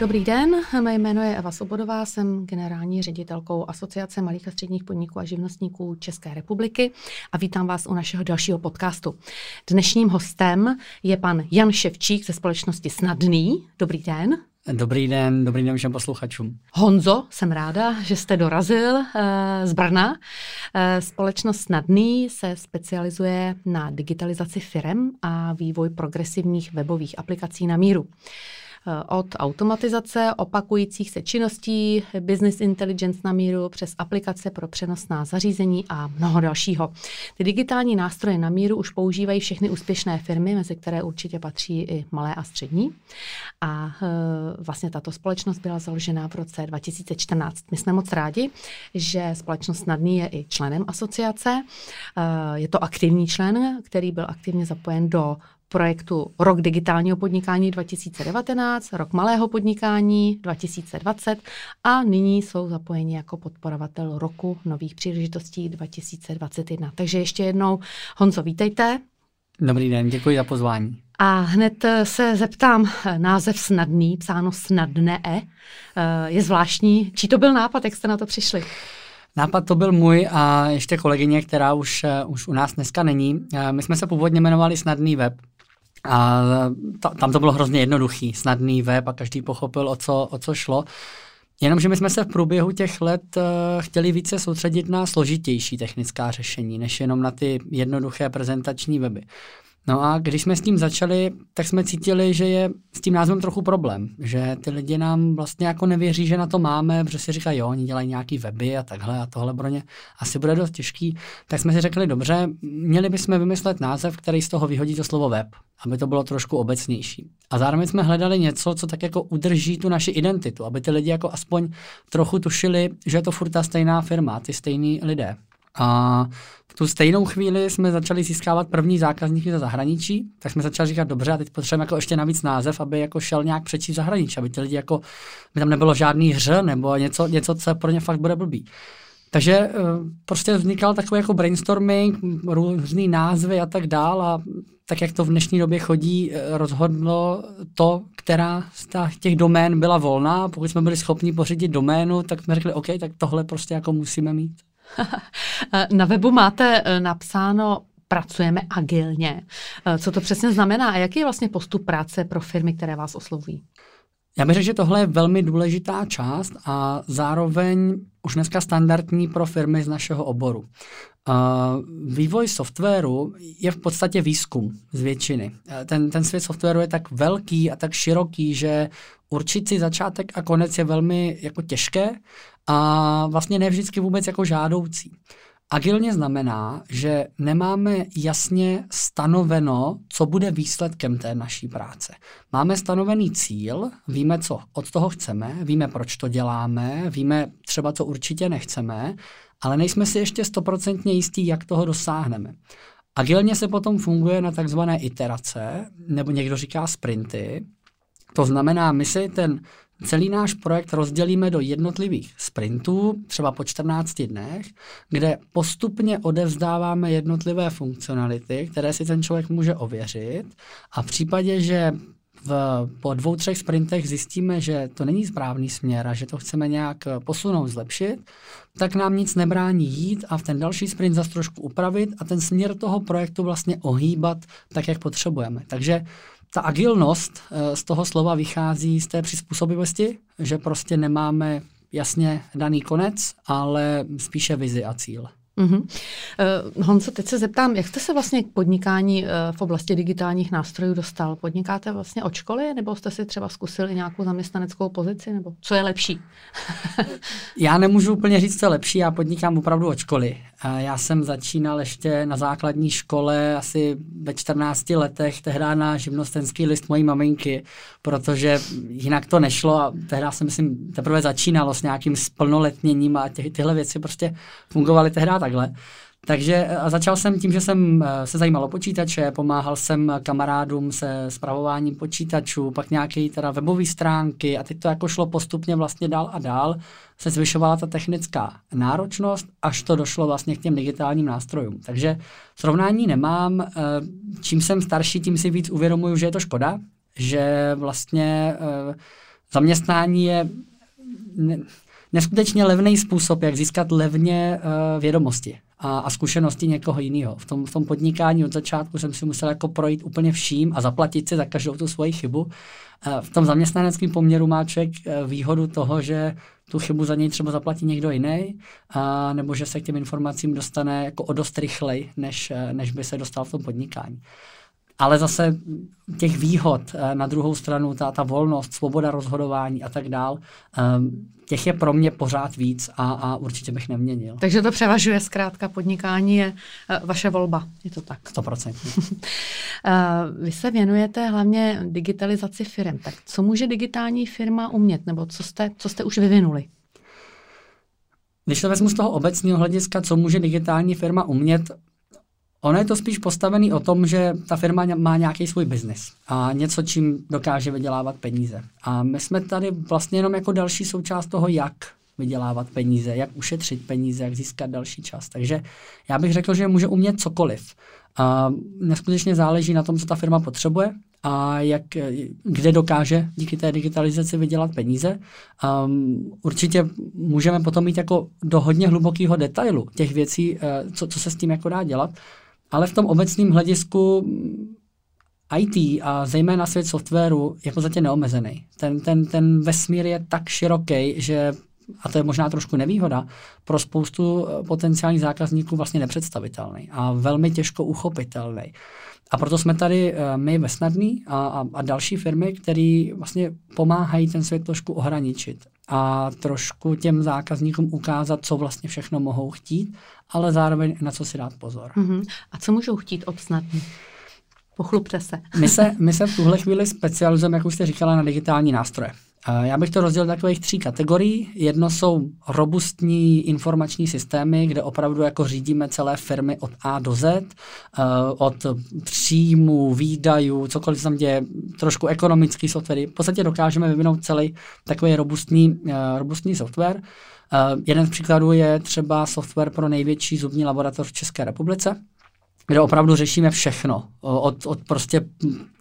Dobrý den, mé jméno je Eva Sobodová, jsem generální ředitelkou Asociace malých a středních podniků a živnostníků České republiky a vítám vás u našeho dalšího podcastu. Dnešním hostem je pan Jan Ševčík ze společnosti Snadný. Dobrý den. Dobrý den, dobrý den všem posluchačům. Honzo, jsem ráda, že jste dorazil uh, z Brna. Uh, společnost Snadný se specializuje na digitalizaci firem a vývoj progresivních webových aplikací na míru. Eh, od automatizace opakujících se činností, business intelligence na míru, přes aplikace pro přenosná zařízení a mnoho dalšího. Ty digitální nástroje na míru už používají všechny úspěšné firmy, mezi které určitě patří i malé a střední. A e, vlastně tato společnost byla založena v roce 2014. My jsme moc rádi, že společnost Snadný je i členem asociace. E, je to aktivní člen, který byl aktivně zapojen do projektu Rok digitálního podnikání 2019, Rok malého podnikání 2020 a nyní jsou zapojeni jako podporovatel roku nových příležitostí 2021. Takže ještě jednou, Honzo, vítejte. Dobrý den, děkuji za pozvání. A hned se zeptám, název snadný, psáno snadné, eh, je zvláštní. Čí to byl nápad, jak jste na to přišli? Nápad to byl můj a ještě kolegyně, která už, eh, už u nás dneska není. Eh, my jsme se původně jmenovali Snadný web. A ta, tam to bylo hrozně jednoduchý, snadný web a každý pochopil, o co, o co šlo. Jenomže my jsme se v průběhu těch let uh, chtěli více soustředit na složitější technická řešení, než jenom na ty jednoduché prezentační weby. No a když jsme s tím začali, tak jsme cítili, že je s tím názvem trochu problém, že ty lidi nám vlastně jako nevěří, že na to máme, protože si říkají, jo, oni dělají nějaký weby a takhle a tohle pro ně asi bude dost těžký. Tak jsme si řekli, dobře, měli bychom vymyslet název, který z toho vyhodí to slovo web, aby to bylo trošku obecnější. A zároveň jsme hledali něco, co tak jako udrží tu naši identitu, aby ty lidi jako aspoň trochu tušili, že je to furt ta stejná firma, ty stejní lidé. A v tu stejnou chvíli jsme začali získávat první zákazníky za zahraničí, tak jsme začali říkat, dobře, a teď potřebujeme jako ještě navíc název, aby jako šel nějak přečíst zahraničí, aby ty lidi jako, by tam nebylo žádný hře nebo něco, něco, co pro ně fakt bude blbý. Takže uh, prostě vznikal takový jako brainstorming, různý názvy a tak dál a tak, jak to v dnešní době chodí, eh, rozhodlo to, která z těch domén byla volná. Pokud jsme byli schopni pořídit doménu, tak jsme řekli, OK, tak tohle prostě jako musíme mít. Na webu máte eh, napsáno pracujeme agilně. Eh, co to přesně znamená a jaký je vlastně postup práce pro firmy, které vás oslovují? Já bych řekl, že tohle je velmi důležitá část a zároveň už dneska standardní pro firmy z našeho oboru. Uh, vývoj softwaru je v podstatě výzkum z většiny. Ten, ten svět softwaru je tak velký a tak široký, že určit si začátek a konec je velmi jako těžké a vlastně ne vždycky vůbec jako žádoucí. Agilně znamená, že nemáme jasně stanoveno, co bude výsledkem té naší práce. Máme stanovený cíl, víme, co od toho chceme, víme, proč to děláme, víme třeba, co určitě nechceme, ale nejsme si ještě stoprocentně jistí, jak toho dosáhneme. Agilně se potom funguje na takzvané iterace, nebo někdo říká sprinty. To znamená, my si ten celý náš projekt rozdělíme do jednotlivých sprintů, třeba po 14 dnech, kde postupně odevzdáváme jednotlivé funkcionality, které si ten člověk může ověřit a v případě, že v, po dvou, třech sprintech zjistíme, že to není správný směr a že to chceme nějak posunout, zlepšit, tak nám nic nebrání jít a v ten další sprint zase trošku upravit a ten směr toho projektu vlastně ohýbat tak, jak potřebujeme. Takže ta agilnost eh, z toho slova vychází z té přizpůsobivosti, že prostě nemáme jasně daný konec, ale spíše vizi a cíl. Uh-huh. Uh, Honzo, teď se zeptám, jak jste se vlastně k podnikání uh, v oblasti digitálních nástrojů dostal? Podnikáte vlastně od školy, nebo jste si třeba zkusili nějakou zaměstnaneckou pozici, nebo co je lepší? já nemůžu úplně říct, co je lepší, já podnikám opravdu od školy. Já jsem začínal ještě na základní škole asi ve 14 letech, tehdy na živnostenský list mojí maminky, protože jinak to nešlo a tehdy jsem, myslím, teprve začínalo s nějakým splnoletněním a tě, tyhle věci prostě fungovaly tehdy tak takhle. Takže eh, začal jsem tím, že jsem eh, se zajímal o počítače, pomáhal jsem kamarádům se spravováním počítačů, pak nějaké teda webové stránky a teď to jako šlo postupně vlastně dál a dál. Se zvyšovala ta technická náročnost, až to došlo vlastně k těm digitálním nástrojům. Takže srovnání nemám. Eh, čím jsem starší, tím si víc uvědomuju, že je to škoda, že vlastně zaměstnání je neskutečně levný způsob, jak získat levně vědomosti a, a zkušenosti někoho jiného. V tom, v tom podnikání od začátku jsem si musel jako projít úplně vším a zaplatit si za každou tu svoji chybu. Uh, v tom zaměstnaneckém poměru má člověk uh, výhodu toho, že tu chybu za něj třeba zaplatí někdo jiný, a, nebo že se k těm informacím dostane jako o dost rychleji, než, než by se dostal v tom podnikání. Ale zase těch výhod eh, na druhou stranu, ta, ta volnost, svoboda rozhodování a tak dál, ehm, těch je pro mě pořád víc a, a určitě bych neměnil. Takže to převažuje zkrátka, podnikání je eh, vaše volba, je to tak? 100%. Eh, vy se věnujete hlavně digitalizaci firm. Tak co může digitální firma umět, nebo co jste, co jste už vyvinuli? Když to vezmu z toho obecného hlediska, co může digitální firma umět, Ono je to spíš postavený o tom, že ta firma má nějaký svůj biznis a něco, čím dokáže vydělávat peníze. A my jsme tady vlastně jenom jako další součást toho, jak vydělávat peníze, jak ušetřit peníze, jak získat další čas. Takže já bych řekl, že může umět cokoliv. A neskutečně záleží na tom, co ta firma potřebuje a jak, kde dokáže díky té digitalizaci vydělat peníze. Um, určitě můžeme potom mít jako do hodně hlubokého detailu těch věcí, uh, co, co se s tím jako dá dělat. Ale v tom obecném hledisku mm, IT a zejména svět softwaru je v podstatě neomezený. Ten, ten, ten vesmír je tak široký, že a to je možná trošku nevýhoda, pro spoustu eh, potenciálních zákazníků vlastně nepředstavitelný a velmi těžko uchopitelný. A proto jsme tady eh, my ve Snadný a, a, a další firmy, které vlastně pomáhají ten svět trošku ohraničit a trošku těm zákazníkům ukázat, co vlastně všechno mohou chtít, ale zároveň na co si dát pozor. Uh-huh. A co můžou chtít od Snadný? Pochlupte se. my se. My se v tuhle chvíli specializujeme, jak už jste říkala, na digitální nástroje. Já bych to rozdělil do takových tří kategorií. Jedno jsou robustní informační systémy, kde opravdu jako řídíme celé firmy od A do Z, eh, od příjmu, výdajů, cokoliv tam děje, trošku ekonomický software. V podstatě dokážeme vyvinout celý takový robustní, eh, robustní software. Eh, jeden z příkladů je třeba software pro největší zubní laboratoř v České republice, kde opravdu řešíme všechno. Od, od prostě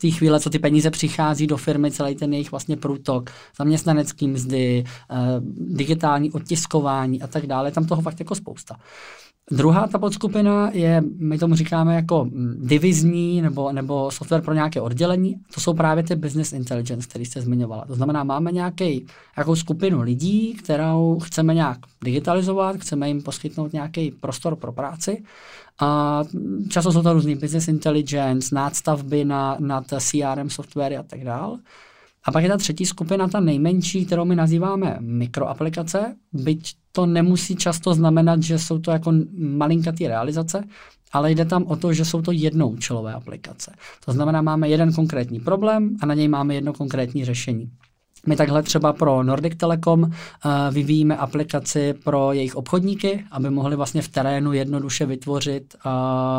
té chvíle, co ty peníze přichází do firmy, celý ten jejich vlastně průtok, zaměstnanecký mzdy, eh, digitální odtiskování a tak dále, tam toho fakt jako spousta. Druhá ta podskupina je, my tomu říkáme jako divizní nebo, nebo software pro nějaké oddělení. To jsou právě ty business intelligence, který jste zmiňovala. To znamená, máme nějaký, nějakou skupinu lidí, kterou chceme nějak digitalizovat, chceme jim poskytnout nějaký prostor pro práci a často jsou to různý business intelligence, nádstavby na, nad CRM software a tak dále. A pak je ta třetí skupina, ta nejmenší, kterou my nazýváme mikroaplikace, byť to nemusí často znamenat, že jsou to jako malinkatý realizace, ale jde tam o to, že jsou to jednoučelové aplikace. To znamená, máme jeden konkrétní problém a na něj máme jedno konkrétní řešení. My takhle třeba pro Nordic Telecom uh, vyvíjíme aplikaci pro jejich obchodníky, aby mohli vlastně v terénu jednoduše vytvořit uh,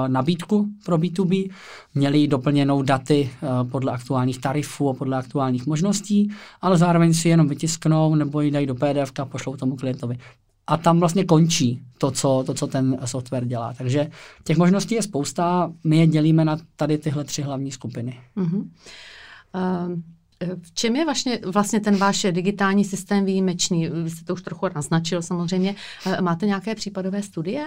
nabídku pro B2B. Měli doplněnou daty uh, podle aktuálních tarifů a podle aktuálních možností, ale zároveň si jenom vytisknou nebo ji dají do PDF a pošlou tomu klientovi. A tam vlastně končí to co, to, co ten software dělá. Takže těch možností je spousta, my je dělíme na tady tyhle tři hlavní skupiny. Uh-huh. V čem je vlastně, vlastně ten váš digitální systém výjimečný? Vy jste to už trochu naznačil samozřejmě. Eh, máte nějaké případové studie?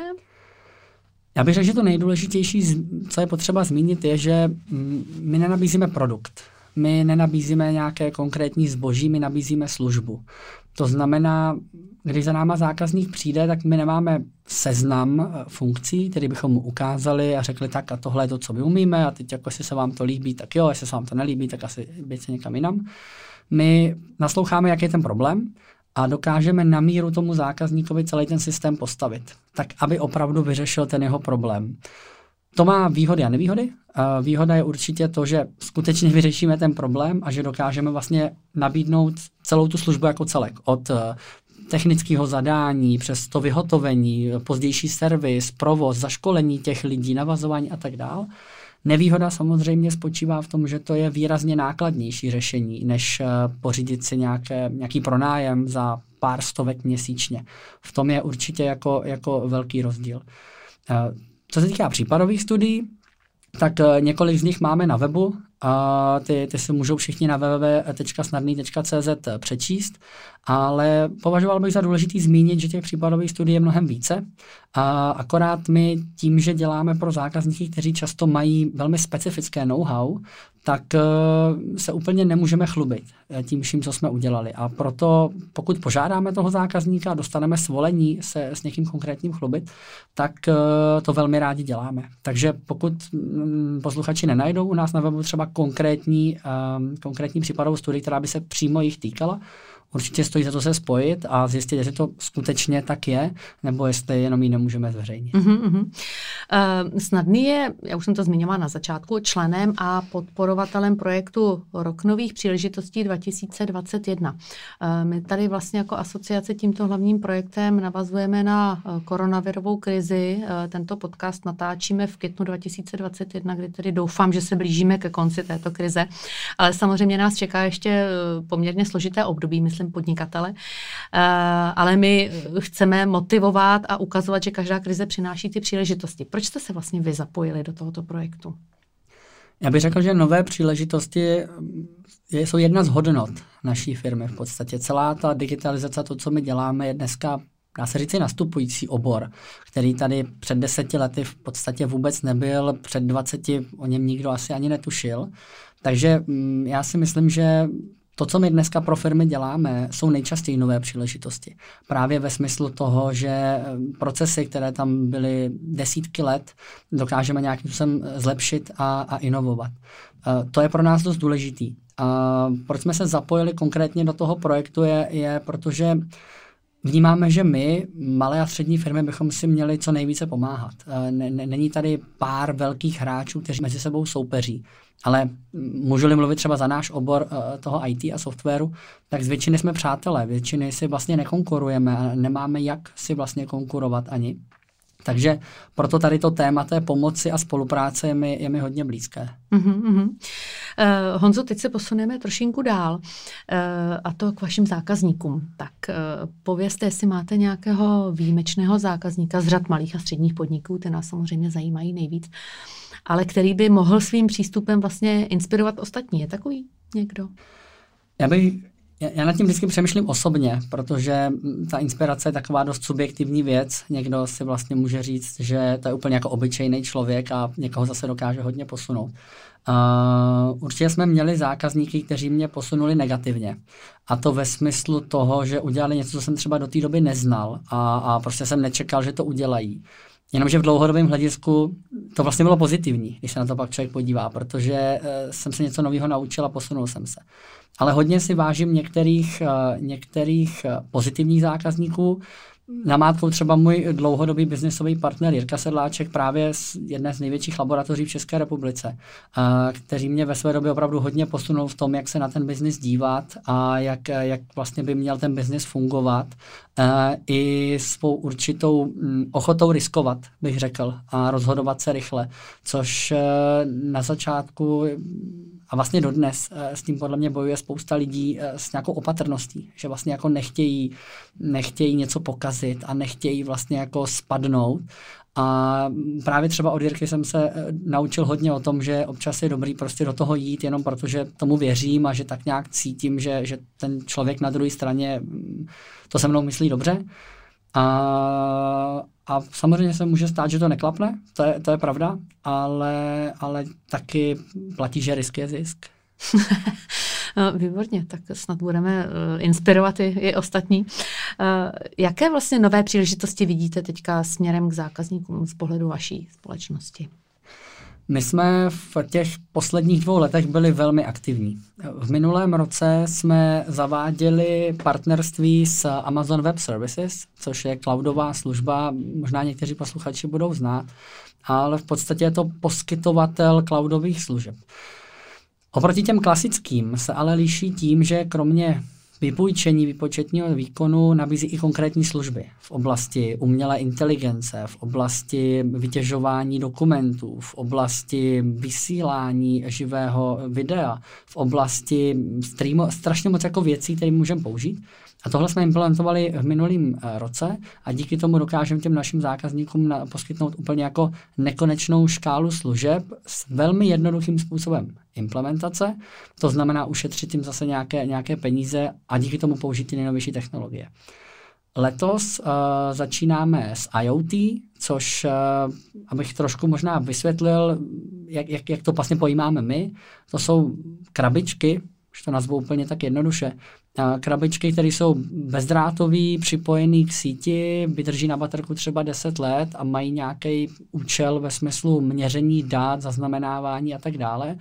Já bych řekl, že to nejdůležitější, co je potřeba zmínit, je, že mm, my nenabízíme produkt. My nenabízíme nějaké konkrétní zboží, my nabízíme službu. To znamená, když za náma zákazník přijde, tak my nemáme seznam eh, funkcí, který bychom mu ukázali a řekli tak a tohle je to, co my umíme a teď jako jestli se vám to líbí, tak jo, jestli se vám to nelíbí, tak asi se někam jinam. My nasloucháme, jaký je ten problém a dokážeme na míru tomu zákazníkovi celý ten systém postavit, tak aby opravdu vyřešil ten jeho problém. To má výhody a nevýhody. Výhoda je určitě to, že skutečně vyřešíme ten problém a že dokážeme vlastně nabídnout celou tu službu jako celek. Od eh, technického zadání, přes to vyhotovení, pozdější servis, provoz, zaškolení těch lidí, navazování a tak dále. Nevýhoda samozřejmě spočívá v tom, že to je výrazně nákladnější řešení, než eh, pořídit si nějaké, nějaký pronájem za pár stovek měsíčně. V tom je určitě jako, jako velký rozdíl. Eh, co se týká případových studií, tak několik z nich máme na webu A ty, ty si můžou všichni na www.snadný.cz přečíst, ale považoval bych za důležitý zmínit, že těch případových studií je mnohem více. A akorát my tím, že děláme pro zákazníky, kteří často mají velmi specifické know-how, tak uh, se úplně nemůžeme chlubit eh, tím vším, co jsme udělali. A proto, pokud požádáme toho zákazníka a dostaneme svolení se s někým konkrétním chlubit, tak uh, to velmi rádi děláme. Takže pokud um, posluchači nenajdou u nás na webu třeba konkrétní, um, konkrétní případovou studii, která by se přímo jich týkala, určitě stojí za to se spojit a zjistit, jestli to skutečně tak je, nebo jestli jenom ji nemůžeme zveřejnit. Uh-huh, uh-huh. Uh, snadný je, já už jsem to zmiňovala na začátku, členem a podporovatelem projektu Rok nových příležitostí 2021. Uh, my tady vlastně jako asociace tímto hlavním projektem navazujeme na uh, koronavirovou krizi. Uh, tento podcast natáčíme v květnu 2021, kdy tedy doufám, že se blížíme ke konci této krize. Ale samozřejmě nás čeká ještě poměrně složité období, myslím, myslím podnikatele, eh, ale my chceme motivovat a ukazovat, že každá krize přináší ty příležitosti. Proč jste se vlastně vy zapojili do tohoto projektu? Já bych řekl, že nové příležitosti jsou jedna z hodnot naší firmy v podstatě. Celá ta digitalizace, to, co my děláme, je dneska dá se říct, nastupující obor, který tady před deseti lety v podstatě vůbec nebyl, před dvaceti o něm nikdo asi ani netušil. Takže mm, já si myslím, že to, co my dneska pro firmy děláme, jsou nejčastěji nové příležitosti. Právě ve smyslu toho, že eh, procesy, které tam byly desítky let, dokážeme nějakým způsobem zlepšit a, a inovovat. Eh, to je pro nás dost důležitý. A proč jsme se zapojili konkrétně do toho projektu, je, je protože Vnímáme, že my, malé a střední firmy, bychom si měli co nejvíce pomáhat. Eh, není tady pár velkých hráčů, kteří mezi sebou soupeří. Ale můžu-li mluvit třeba za náš obor uh, toho IT a softwaru, tak z většiny jsme přátelé, většiny si vlastně nekonkurujeme a nemáme jak si vlastně konkurovat ani. Takže proto tady to téma té pomoci a spolupráce je mi, je mi hodně blízké. Uh-huh, uh-huh. Uh, Honzo, teď se posuneme trošinku dál uh, a to k vašim zákazníkům. Tak uh, povězte, jestli máte nějakého výjimečného zákazníka z řad malých a středních podniků, ty nás samozřejmě zajímají nejvíc, ale který by mohl svým přístupem vlastně inspirovat ostatní. Je takový někdo? Já bych já nad tím vždycky přemýšlím osobně, protože ta inspirace je taková dost subjektivní věc. Někdo si vlastně může říct, že to je úplně jako obyčejný člověk a někoho zase dokáže hodně posunout. Uh, určitě jsme měli zákazníky, kteří mě posunuli negativně. A to ve smyslu toho, že udělali něco, co jsem třeba do té doby neznal a, a prostě jsem nečekal, že to udělají. Jenomže v dlouhodobém hledisku to vlastně bylo pozitivní, když se na to pak člověk podívá, protože uh, jsem se něco nového naučil a posunul jsem se. Ale hodně si vážím některých, uh, některých uh, pozitivních zákazníků, Namátkou třeba můj dlouhodobý biznesový partner Jirka Sedláček právě z jedné z největších laboratoří v České republice, který mě ve své době opravdu hodně posunul v tom, jak se na ten biznis dívat a jak, jak vlastně by měl ten biznis fungovat i svou určitou mm, ochotou riskovat, bych řekl, a rozhodovat se rychle, což e, na začátku a vlastně dodnes eh, s tím podle mě bojuje spousta lidí eh, s nějakou opatrností, že vlastně jako nechtějí, nechtějí něco pokazit a nechtějí vlastně jako spadnout. A právě třeba od Jirky jsem se eh, naučil hodně o tom, že občas je dobrý prostě do toho jít jenom protože tomu věřím a že tak nějak cítím, že, že ten člověk na druhé straně mm, to se mnou myslí dobře. A, a samozřejmě se může stát, že to neklapne, to je, to je pravda, ale, ale taky platí, že risk je zisk. No, výborně, tak snad budeme uh, inspirovat i, i ostatní. Uh, jaké vlastně nové příležitosti vidíte teďka směrem k zákazníkům z pohledu vaší společnosti? My jsme v těch posledních dvou letech byli velmi aktivní. V minulém roce jsme zaváděli partnerství s Amazon Web Services, což je cloudová služba, možná někteří posluchači budou znát, ale v podstatě je to poskytovatel cloudových služeb. Oproti těm klasickým se ale liší tím, že kromě Vypůjčení výpočetního výkonu nabízí i konkrétní služby v oblasti umělé inteligence, v oblasti vytěžování dokumentů, v oblasti vysílání živého videa, v oblasti streamu, strašně moc jako věcí, které můžeme použít. A tohle jsme implementovali v minulém eh, roce a díky tomu dokážeme těm našim zákazníkům poskytnout úplně jako nekonečnou škálu služeb s velmi jednoduchým způsobem implementace. To znamená ušetřit tím zase nějaké, nějaké peníze a díky tomu použít ty nejnovější technologie. Letos uh, začínáme s IoT, což, uh, abych trošku možná vysvětlil, jak, jak, jak to vlastně pojímáme my. To jsou krabičky, už to nazvu úplně tak jednoduše, krabičky, které jsou bezdrátový, připojený k síti, vydrží na baterku třeba 10 let a mají nějaký účel ve smyslu měření dát, zaznamenávání a tak dále.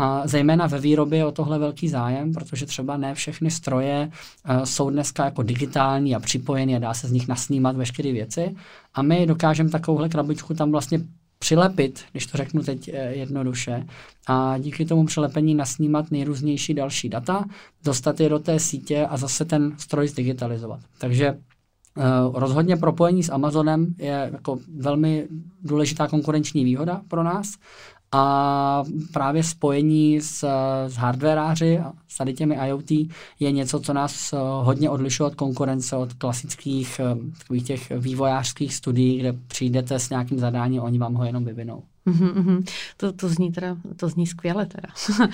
A zejména ve výrobě je o tohle velký zájem, protože třeba ne všechny stroje uh, jsou dneska jako digitální a připojené a dá se z nich nasnímat veškeré věci. A my dokážeme takovouhle krabičku tam vlastně přilepit, když to řeknu teď eh, jednoduše, a díky tomu přilepení nasnímat nejrůznější další data, dostat je do té sítě a zase ten stroj zdigitalizovat. Takže Uh, rozhodně propojení s Amazonem je jako velmi důležitá konkurenční výhoda pro nás a právě spojení s, s hardwareáři a s tady těmi IoT je něco, co nás eh, hodně odlišuje od konkurence, od klasických eh, takových těch vývojářských studií, kde přijdete s nějakým zadáním, oni vám ho jenom vyvinou. Mm-hmm. To, to zní teda, to zní skvěle teda.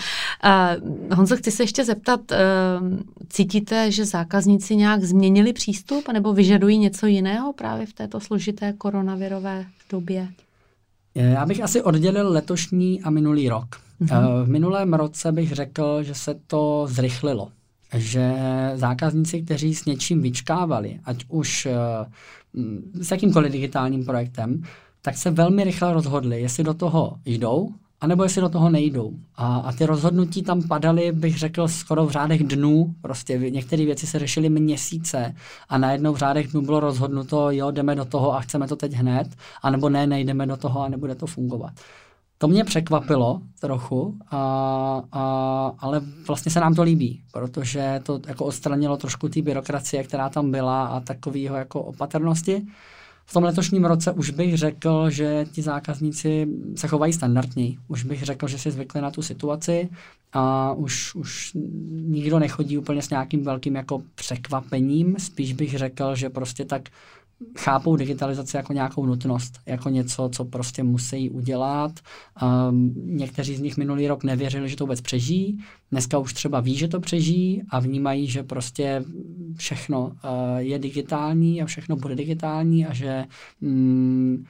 uh, Honzo, chci se ještě zeptat, uh, cítíte, že zákazníci nějak změnili přístup nebo vyžadují něco jiného právě v této složité koronavirové době? Já bych asi oddělil letošní a minulý rok. Mm-hmm. V minulém roce bych řekl, že se to zrychlilo. Že zákazníci, kteří s něčím vyčkávali, ať už eh, s jakýmkoliv digitálním projektem, tak se velmi rychle rozhodli, jestli do toho jdou anebo jestli do toho nejdou. A, a ty rozhodnutí tam padaly, bych řekl, skoro v řádech dnů. Prostě některé věci se řešily měsíce a najednou v řádech dnů bylo rozhodnuto, jo, jdeme do toho a chceme to teď hned, anebo ne, nejdeme do toho a nebude to fungovat. To mě překvapilo trochu, a, a, ale vlastně se nám to líbí, protože to jako odstranilo trošku té byrokracie, která tam byla a takového jako opatrnosti. V tom letošním roce už bych řekl, že ti zákazníci se chovají standardněji. Už bych řekl, že si zvykli na tu situaci a už, už nikdo nechodí úplně s nějakým velkým jako překvapením. Spíš bych řekl, že prostě tak chápou digitalizaci jako nějakou nutnost, jako něco, co prostě musí udělat. Um, někteří z nich minulý rok nevěřili, že to vůbec přežijí. Dneska už třeba ví, že to přežijí a vnímají, že prostě všechno uh, je digitální a všechno bude digitální a že um,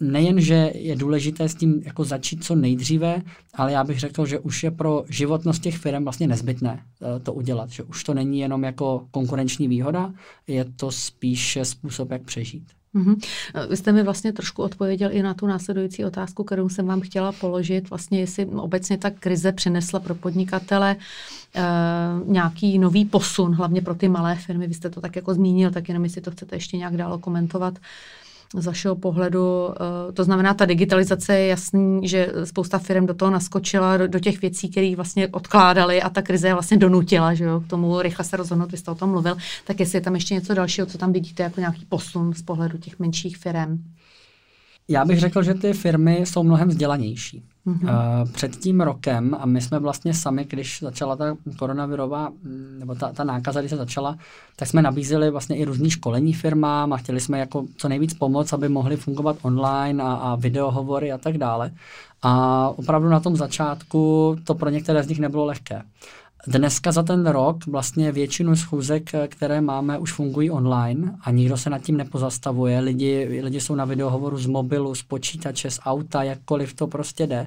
nejen, že je důležité s tím jako začít co nejdříve, ale já bych řekl, že už je pro životnost těch firm vlastně nezbytné eh, to udělat. Že už to není jenom jako konkurenční výhoda, je to spíše způsob, jak přežít. Mm-hmm. Vy jste mi vlastně trošku odpověděl i na tu následující otázku, kterou jsem vám chtěla položit. Vlastně, jestli obecně ta krize přinesla pro podnikatele e, nějaký nový posun, hlavně pro ty malé firmy. Vy jste to tak jako zmínil, tak jenom jestli to chcete ještě nějak dál komentovat z vašeho pohledu. Eh, to znamená, ta digitalizace je jasný, že spousta firm do toho naskočila, do, do těch věcí, které vlastně odkládali a ta krize je vlastně donutila, že jo, k tomu rychle se rozhodnout, vy jste o tom mluvil. Tak jestli je tam ještě něco dalšího, co tam vidíte jako nějaký posun z pohledu těch menších firm? Já bych řekl, že ty firmy jsou mnohem vzdělanější. Mm-hmm. Před tím rokem, a my jsme vlastně sami, když začala ta koronavirová, mm, nebo ta, ta nákaza, když se začala, tak jsme nabízeli vlastně i různý školení firmám a chtěli jsme jako co nejvíc pomoct, aby mohli fungovat online a, a videohovory a tak dále. A opravdu na tom začátku to pro některé z nich nebylo lehké. Dneska za ten rok vlastně většinu schůzek, které máme, už fungují online a nikdo se nad tím nepozastavuje. Lidi, lidi jsou na videohovoru z mobilu, z počítače, z auta, jakkoliv to prostě jde.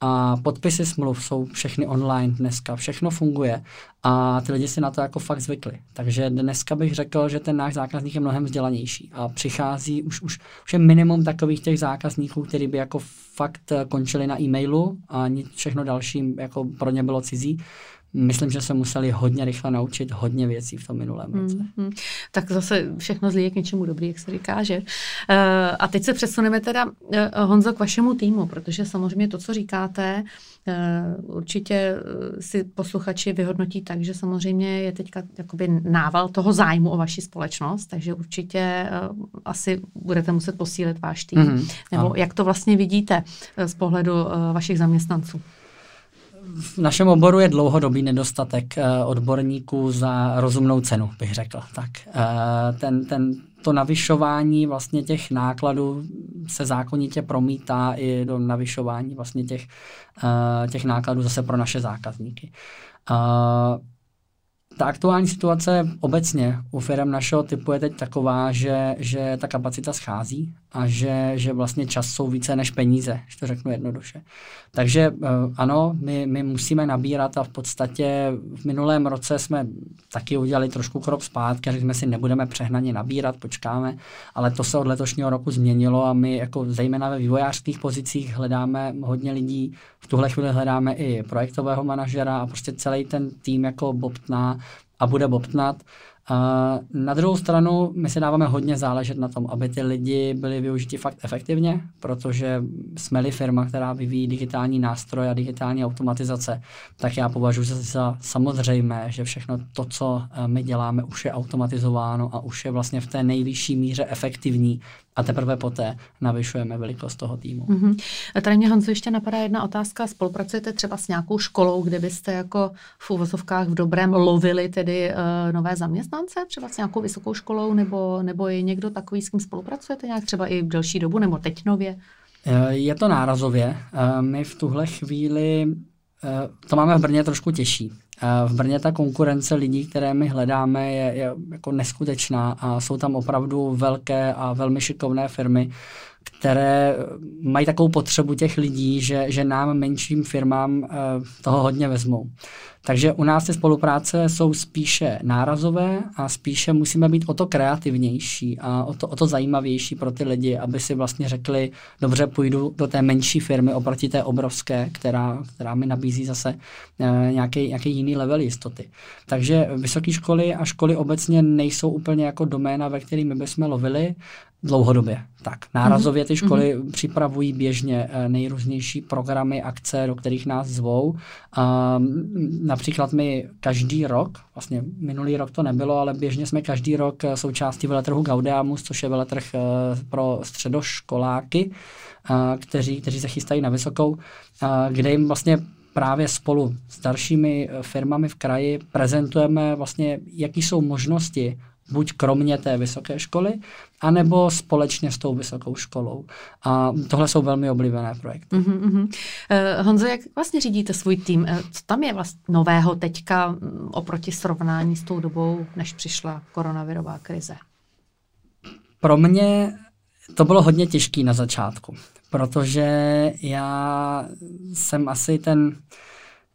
A podpisy smluv jsou všechny online dneska, všechno funguje a ty lidi si na to jako fakt zvykli. Takže dneska bych řekl, že ten náš zákazník je mnohem vzdělanější a přichází už, už, už je minimum takových těch zákazníků, který by jako fakt končili na e-mailu a všechno další jako pro ně bylo cizí myslím, že se museli hodně rychle naučit hodně věcí v tom minulém roce. Hmm, hmm. Tak zase všechno zlí je k něčemu dobrý, jak se říká, že? Uh, a teď se přesuneme teda, uh, Honzo, k vašemu týmu, protože samozřejmě to, co říkáte, uh, určitě si posluchači vyhodnotí tak, že samozřejmě je teďka jakoby nával toho zájmu o vaši společnost, takže určitě uh, asi budete muset posílit váš tým. Mm-hmm. Nebo ano. jak to vlastně vidíte z pohledu uh, vašich zaměstnanců? V našem oboru je dlouhodobý nedostatek odborníků za rozumnou cenu, bych řekl. Tak ten, ten, to navyšování vlastně těch nákladů se zákonitě promítá i do navyšování vlastně těch, těch nákladů zase pro naše zákazníky. Ta aktuální situace obecně u firm našeho typu je teď taková, že, že ta kapacita schází a že, že vlastně čas jsou více než peníze, že to řeknu jednoduše. Takže uh, ano, my, my musíme nabírat a v podstatě v minulém roce jsme taky udělali trošku krok zpátky řekli jsme si, nebudeme přehnaně nabírat, počkáme, ale to se od letošního roku změnilo a my jako zejména ve vývojářských pozicích hledáme hodně lidí, v tuhle chvíli hledáme i projektového manažera a prostě celý ten tým jako bobtná a bude bobtnat. Uh, na druhou stranu my si dáváme hodně záležet na tom, aby ty lidi byli využiti fakt efektivně, protože jsme-li firma, která vyvíjí digitální nástroje a digitální automatizace, tak já považuji za samozřejmé, že všechno to, co eh, my děláme, už je automatizováno a už je vlastně v té nejvyšší míře efektivní a teprve poté navyšujeme velikost toho týmu. Mm-hmm. A tady mě, Honzo, ještě napadá jedna otázka. Spolupracujete třeba s nějakou školou, kde byste jako v uvozovkách v dobrém lovili tedy uh, nové zaměstnance, třeba s nějakou vysokou školou, nebo, nebo je někdo takový, s kým spolupracujete nějak třeba i v delší dobu, nebo teď nově? Eh, je to nárazově. Eh, my v tuhle chvíli to máme v Brně trošku těžší. V Brně ta konkurence lidí, které my hledáme, je, je jako neskutečná a jsou tam opravdu velké a velmi šikovné firmy, které mají takovou potřebu těch lidí, že, že nám menším firmám toho hodně vezmou. Takže u nás ty spolupráce jsou spíše nárazové a spíše musíme být o to kreativnější a o to, o to zajímavější pro ty lidi, aby si vlastně řekli, dobře, půjdu do té menší firmy oproti té obrovské, která, která mi nabízí zase uh, nějaký, nějaký jiný level jistoty. Takže vysoké školy a školy obecně nejsou úplně jako doména, ve které my bychom lovili, dlouhodobě. Tak, nárazově ty mhm. školy mm-hmm. připravují běžně eh, nejrůznější programy, akce, do kterých nás zvou. Um, například my každý rok, vlastně minulý rok to nebylo, ale běžně jsme každý rok eh, součástí veletrhu Gaudeamus, což je veletrh uh, pro středoškoláky, uh, kteří, kteří se chystají na vysokou, kde jim vlastně právě spolu s dalšími firmami v kraji prezentujeme vlastně, jaký jsou možnosti buď kromě té vysoké školy, anebo společně s tou vysokou školou. A tohle jsou velmi oblíbené projekty. Uh-huh, uh-huh. Uh, Honzo, jak vlastně řídíte svůj tým? Uh, co tam je vlastně nového teďka oproti srovnání s tou dobou, než přišla koronavirová krize? Pro mě to bylo hodně těžké na začátku, protože já jsem asi ten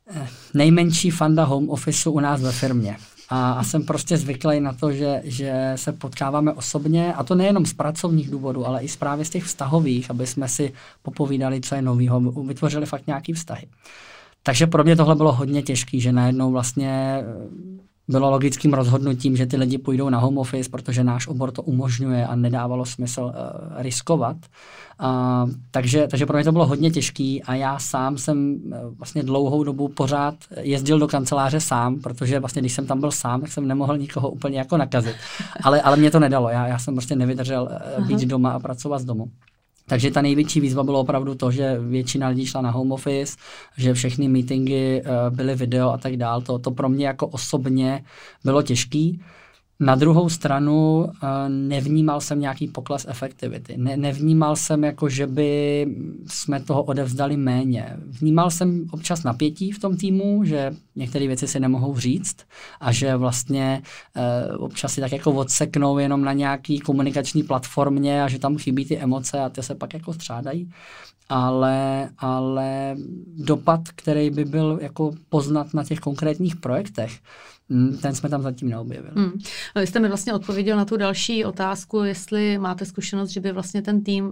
eh, nejmenší fanda home officeu u nás ve firmě. A, a jsem prostě zvyklý na to, že, že se potkáváme osobně, a to nejenom z pracovních důvodů, ale i z právě z těch vztahových, aby jsme si popovídali, co je novýho, vytvořili fakt nějaký vztahy. Takže pro mě tohle bylo hodně těžké, že najednou vlastně bylo logickým rozhodnutím, že ty lidi půjdou na home office, protože náš obor to umožňuje a nedávalo smysl uh, riskovat. Uh, takže, takže pro mě to bylo hodně těžký a já sám jsem uh, vlastně dlouhou dobu pořád jezdil do kanceláře sám, protože vlastně když jsem tam byl sám, tak jsem nemohl nikoho úplně jako nakazit. Ale, ale mě to nedalo, já, já jsem prostě nevydržel uh, být doma a pracovat z domu. Takže ta největší výzva bylo opravdu to, že většina lidí šla na home office, že všechny meetingy uh, byly video a tak dál. To, to pro mě jako osobně bylo těžký. Na druhou stranu eh, nevnímal jsem nějaký pokles efektivity. Ne, nevnímal jsem, jako, že by jsme toho odevzdali méně. Vnímal jsem občas napětí v tom týmu, že některé věci si nemohou říct a že vlastně uh, občas si tak jako odseknou jenom na nějaký komunikační platformě a že tam chybí ty emoce a ty se pak jako střádají. Ale, ale dopad, který by byl jako poznat na těch konkrétních projektech, ten jsme tam zatím neobjevili. Hmm. No, vy jste mi vlastně odpověděl na tu další otázku, jestli máte zkušenost, že by vlastně ten tým uh,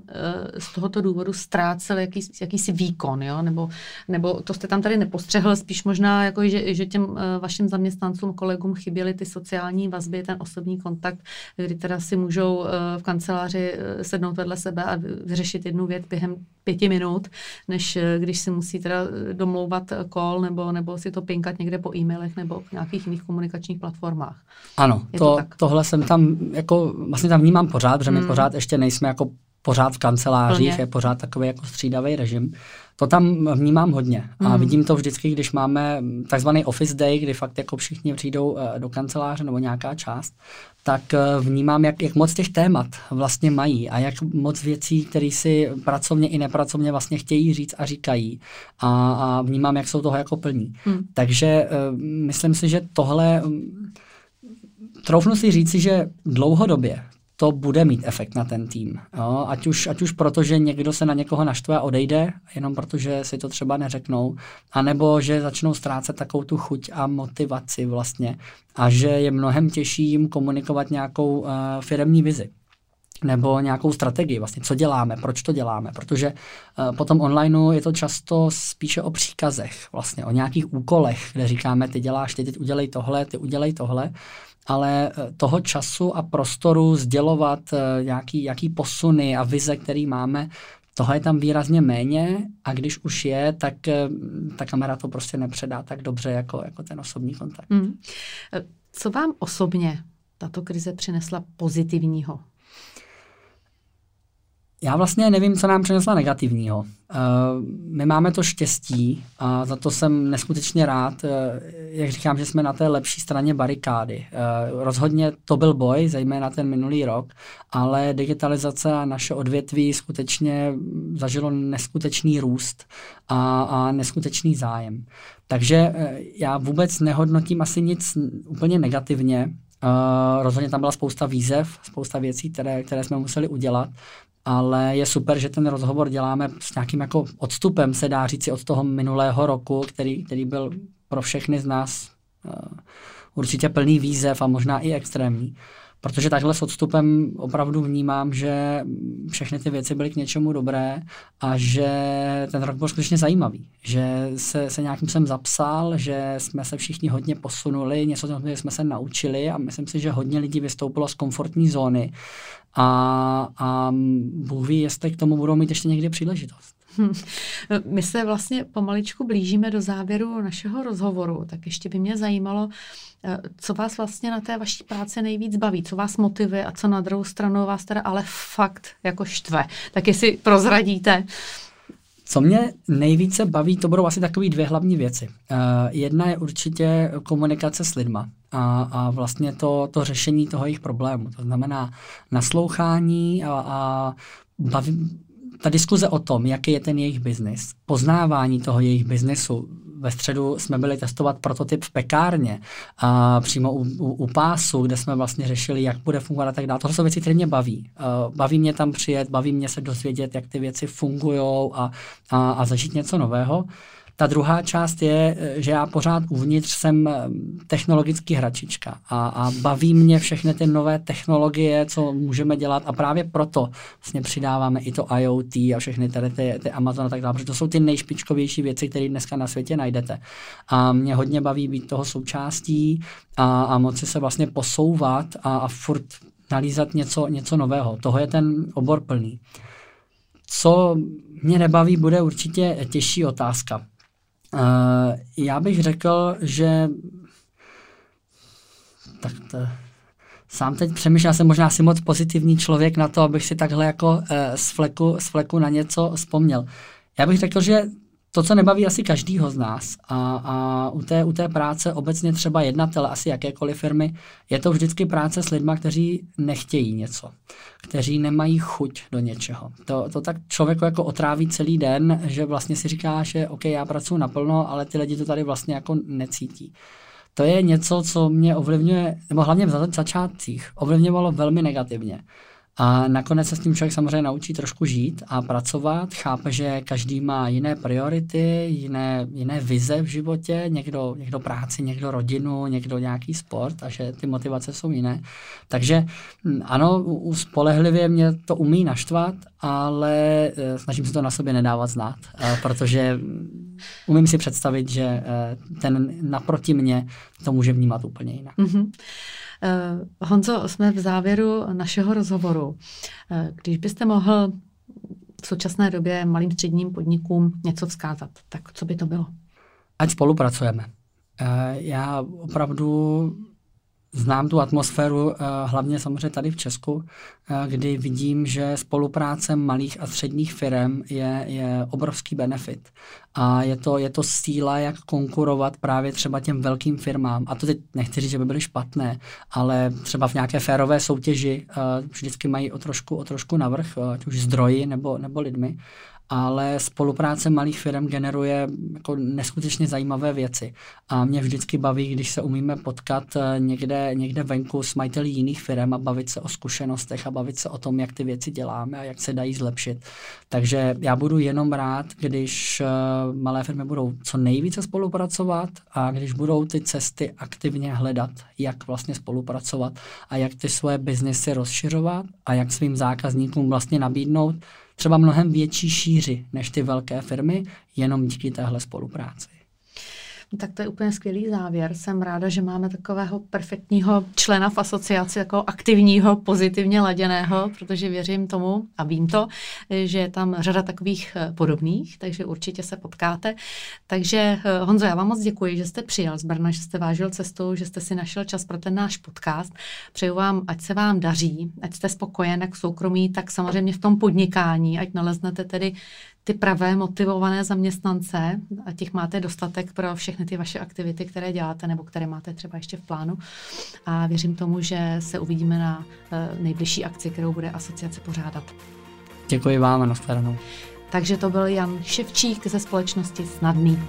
z tohoto důvodu ztrácel jaký, jakýsi výkon, jo? Nebo, nebo to jste tam tady nepostřehl, spíš možná, jako, že, že těm uh, vašim zaměstnancům, kolegům chyběly ty sociální vazby, ten osobní kontakt, kdy teda si můžou uh, v kanceláři sednout vedle sebe a vyřešit jednu věc během pěti minut, než když si musí teda domlouvat call nebo, nebo si to pinkat někde po e-mailech nebo v nějakých jiných komunikačních platformách. Ano, to, to tohle jsem tam, jako vlastně tam vnímám pořád, protože my hmm. pořád ještě nejsme jako pořád v kancelářích, Plně. je pořád takový jako střídavý režim. To tam vnímám hodně a mm. vidím to vždycky, když máme takzvaný office day, kdy fakt jako všichni přijdou eh, do kanceláře nebo nějaká část, tak eh, vnímám, jak, jak moc těch témat vlastně mají a jak moc věcí, které si pracovně i nepracovně vlastně chtějí říct a říkají a, a vnímám, jak jsou toho jako plní. Mm. Takže uh, myslím si, že tohle, um, troufnu si říci, že dlouhodobě to bude mít efekt na ten tým. Jo? Ať, už, ať už proto, že někdo se na někoho naštve a odejde, jenom protože si to třeba neřeknou, anebo že začnou ztrácet takovou tu chuť a motivaci vlastně a že je mnohem těžší jim komunikovat nějakou uh, firemní vizi nebo nějakou strategii, vlastně, co děláme, proč to děláme, protože uh, potom onlineu je to často spíše o příkazech, vlastně o nějakých úkolech, kde říkáme, ty děláš, ty teď udělej tohle, ty udělej tohle ale eh, toho času a prostoru sdělovat eh, nějaký, jaký posuny a vize, který máme, toho je tam výrazně méně a když už je, tak ta kamera to prostě nepředá tak dobře jako, jako ten osobní kontakt. Mm. Co vám osobně tato krize přinesla pozitivního? Já vlastně nevím, co nám přinesla negativního. Eh, my máme to štěstí a za to jsem neskutečně rád, eh, jak říkám, že jsme na té lepší straně barikády. Eh, rozhodně to byl boj, zejména ten minulý rok, ale digitalizace a naše odvětví skutečně zažilo neskutečný růst a, a neskutečný zájem. Takže já vůbec nehodnotím asi nic úplně negativně. Uh, rozhodně tam byla spousta výzev, spousta věcí, které, které jsme museli udělat ale je super, že ten rozhovor děláme s nějakým jako odstupem, se dá říci, od toho minulého roku, který, který byl pro všechny z nás uh, určitě plný výzev a možná i extrémní. Protože takhle s odstupem opravdu vnímám, že všechny ty věci byly k něčemu dobré a že ten rok byl skutečně zajímavý. Že se, se nějakým jsem zapsal, že jsme se všichni hodně posunuli, něco jsme se naučili a myslím si, že hodně lidí vystoupilo z komfortní zóny a, a Bůh ví, jestli k tomu budou mít ještě někdy příležitost. My se vlastně pomaličku blížíme do závěru našeho rozhovoru, tak ještě by mě zajímalo, eh, co vás vlastně na té vaší práci nejvíc baví, co vás motivuje a co na druhou stranu vás teda ale fakt jako štve. Tak jestli prozradíte. Co mě nejvíce baví, to budou asi takové dvě hlavní věci. Uh, jedna je určitě komunikace s lidma a, a vlastně to, to řešení toho jejich problému. To znamená naslouchání a, a baví, ta diskuze o tom, jaký je ten jejich biznis, poznávání toho jejich biznesu. Ve středu jsme byli testovat prototyp v pekárně, a přímo u, u, u pásu, kde jsme vlastně řešili, jak bude fungovat a tak dále. To jsou věci, které mě baví. Baví mě tam přijet, baví mě se dozvědět, jak ty věci fungují a, a, a zažít něco nového. Ta druhá část je, že já pořád uvnitř jsem eh, technologický hračička a, a baví mě všechny ty nové technologie, co můžeme dělat a právě proto vlastně přidáváme i to IoT a všechny tady ty, ty Amazon a tak dále, protože to jsou ty nejšpičkovější věci, které dneska na světě najdete. A mě hodně baví být toho součástí a, a moci se vlastně posouvat a, a furt nalízat něco, něco nového. Toho je ten obor plný. Co mě nebaví, bude určitě těžší otázka. Uh, já bych řekl, že tak to, sám teď přemýšlel, jsem možná asi moc pozitivní člověk na to, abych si takhle jako uh, z, fleku, z fleku na něco vzpomněl. Já bych řekl, že to, co nebaví asi každýho z nás a, a u, té, u té práce obecně třeba jednatele, asi jakékoliv firmy, je to vždycky práce s lidmi, kteří nechtějí něco, kteří nemají chuť do něčeho. To, to tak člověku jako otráví celý den, že vlastně si říká, že OK, já pracuji naplno, ale ty lidi to tady vlastně jako necítí. To je něco, co mě ovlivňuje, nebo hlavně v začátcích, ovlivňovalo velmi negativně. A nakonec se s tím člověk samozřejmě naučí trošku žít a pracovat, chápe, že každý má jiné priority, jiné, jiné vize v životě, někdo, někdo práci, někdo rodinu, někdo nějaký sport a že ty motivace jsou jiné. Takže hm, ano, spolehlivě mě to umí naštvat, ale eh, snažím se to na sobě nedávat znát, eh, protože hm, umím si představit, že eh, ten naproti mě to může vnímat úplně jinak. Mm-hmm. Uh, Honzo, jsme v závěru našeho rozhovoru. Uh, když byste mohl v současné době malým středním podnikům něco vzkázat, tak co by to bylo? Ať spolupracujeme. Uh, já opravdu znám tu atmosféru eh, hlavně samozřejmě tady v Česku, eh, kdy vidím, že spolupráce malých a středních firm je, je obrovský benefit. A je to, je to síla, jak konkurovat právě třeba těm velkým firmám. A to teď nechci říct, že by byly špatné, ale třeba v nějaké férové soutěži vždycky mají o trošku, o trošku navrh, ať už zdroji nebo, nebo lidmi ale spolupráce malých firm generuje jako neskutečně zajímavé věci. A mě vždycky baví, když se umíme potkat eh, někde, někde venku s majiteli jiných firm a bavit se o zkušenostech a bavit se o tom, jak ty věci děláme a jak se dají zlepšit. Takže já budu jenom rád, když eh, malé firmy budou co nejvíce spolupracovat a když budou ty cesty aktivně hledat, jak vlastně spolupracovat a jak ty svoje biznesy rozšiřovat a jak svým zákazníkům vlastně nabídnout třeba mnohem větší šíři než ty velké firmy, jenom díky téhle spolupráci. Tak to je úplně skvělý závěr. Jsem ráda, že máme takového perfektního člena v asociaci, jako aktivního, pozitivně laděného, protože věřím tomu a vím to, že je tam řada takových eh, podobných, takže určitě se potkáte. Takže eh, Honzo, já vám moc děkuji, že jste přijal z Brna, že jste vážil cestu, že jste si našel čas pro ten náš podcast. Přeju vám, ať se vám daří, ať jste spokojen jak soukromí, tak samozřejmě v tom podnikání, ať naleznete tedy ty pravé motivované zaměstnance a těch máte dostatek pro všechny ty vaše aktivity, které děláte nebo které máte třeba ještě v plánu. A věřím tomu, že se uvidíme na eh, nejbližší akci, kterou bude asociace pořádat. Děkuji vám a nashledanou. Takže to byl Jan Ševčík ze společnosti Snadný.